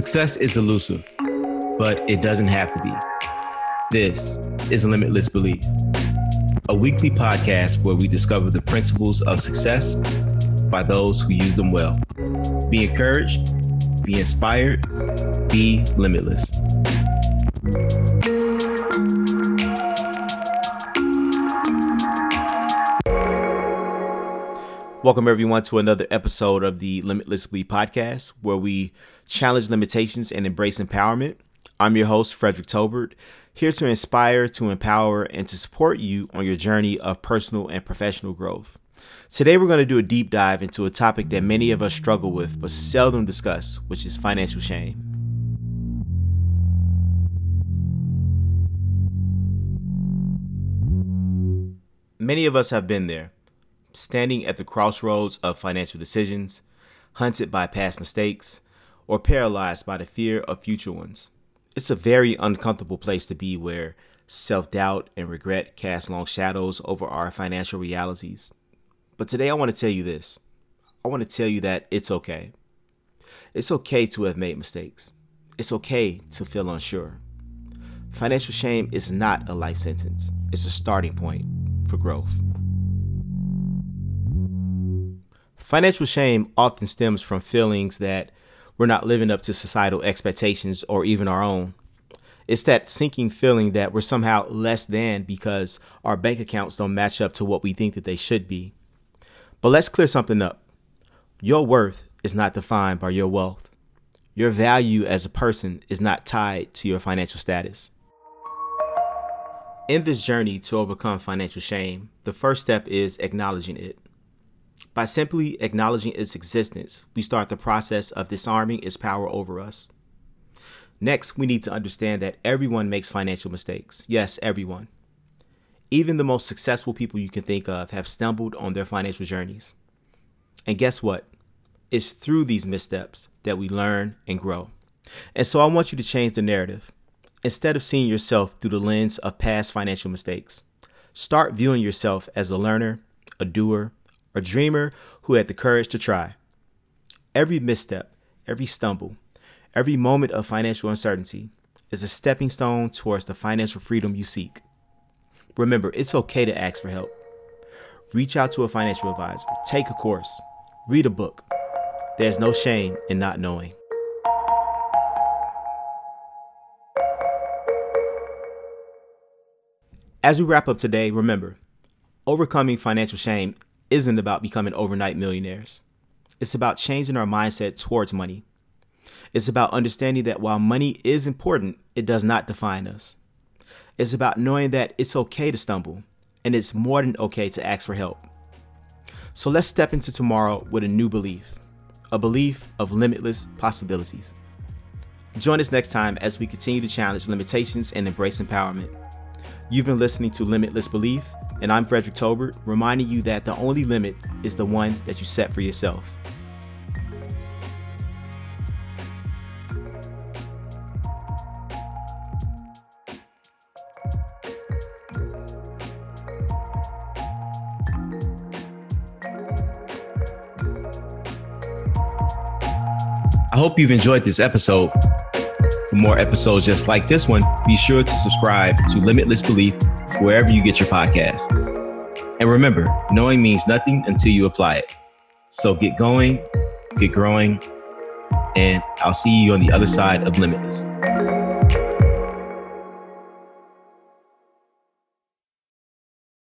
Success is elusive, but it doesn't have to be. This is Limitless Belief, a weekly podcast where we discover the principles of success by those who use them well. Be encouraged, be inspired, be limitless. Welcome, everyone, to another episode of the Limitless Belief podcast, where we challenge limitations and embrace empowerment. I'm your host, Frederick Tobert, here to inspire, to empower, and to support you on your journey of personal and professional growth. Today, we're going to do a deep dive into a topic that many of us struggle with but seldom discuss, which is financial shame. Many of us have been there standing at the crossroads of financial decisions, hunted by past mistakes, or paralyzed by the fear of future ones. It's a very uncomfortable place to be where self doubt and regret cast long shadows over our financial realities. But today I want to tell you this I want to tell you that it's okay. It's okay to have made mistakes, it's okay to feel unsure. Financial shame is not a life sentence, it's a starting point for growth. Financial shame often stems from feelings that we're not living up to societal expectations or even our own. It's that sinking feeling that we're somehow less than because our bank accounts don't match up to what we think that they should be. But let's clear something up. Your worth is not defined by your wealth. Your value as a person is not tied to your financial status. In this journey to overcome financial shame, the first step is acknowledging it. By simply acknowledging its existence, we start the process of disarming its power over us. Next, we need to understand that everyone makes financial mistakes. Yes, everyone. Even the most successful people you can think of have stumbled on their financial journeys. And guess what? It's through these missteps that we learn and grow. And so I want you to change the narrative. Instead of seeing yourself through the lens of past financial mistakes, start viewing yourself as a learner, a doer, a dreamer who had the courage to try. Every misstep, every stumble, every moment of financial uncertainty is a stepping stone towards the financial freedom you seek. Remember, it's okay to ask for help. Reach out to a financial advisor, take a course, read a book. There's no shame in not knowing. As we wrap up today, remember, overcoming financial shame isn't about becoming overnight millionaires. It's about changing our mindset towards money. It's about understanding that while money is important, it does not define us. It's about knowing that it's okay to stumble, and it's more than okay to ask for help. So let's step into tomorrow with a new belief a belief of limitless possibilities. Join us next time as we continue to challenge limitations and embrace empowerment. You've been listening to Limitless Belief and I'm Frederick Tobert, reminding you that the only limit is the one that you set for yourself. I hope you've enjoyed this episode. For more episodes just like this one, be sure to subscribe to Limitless Belief wherever you get your podcast. And remember, knowing means nothing until you apply it. So get going, get growing, and I'll see you on the other side of Limitless.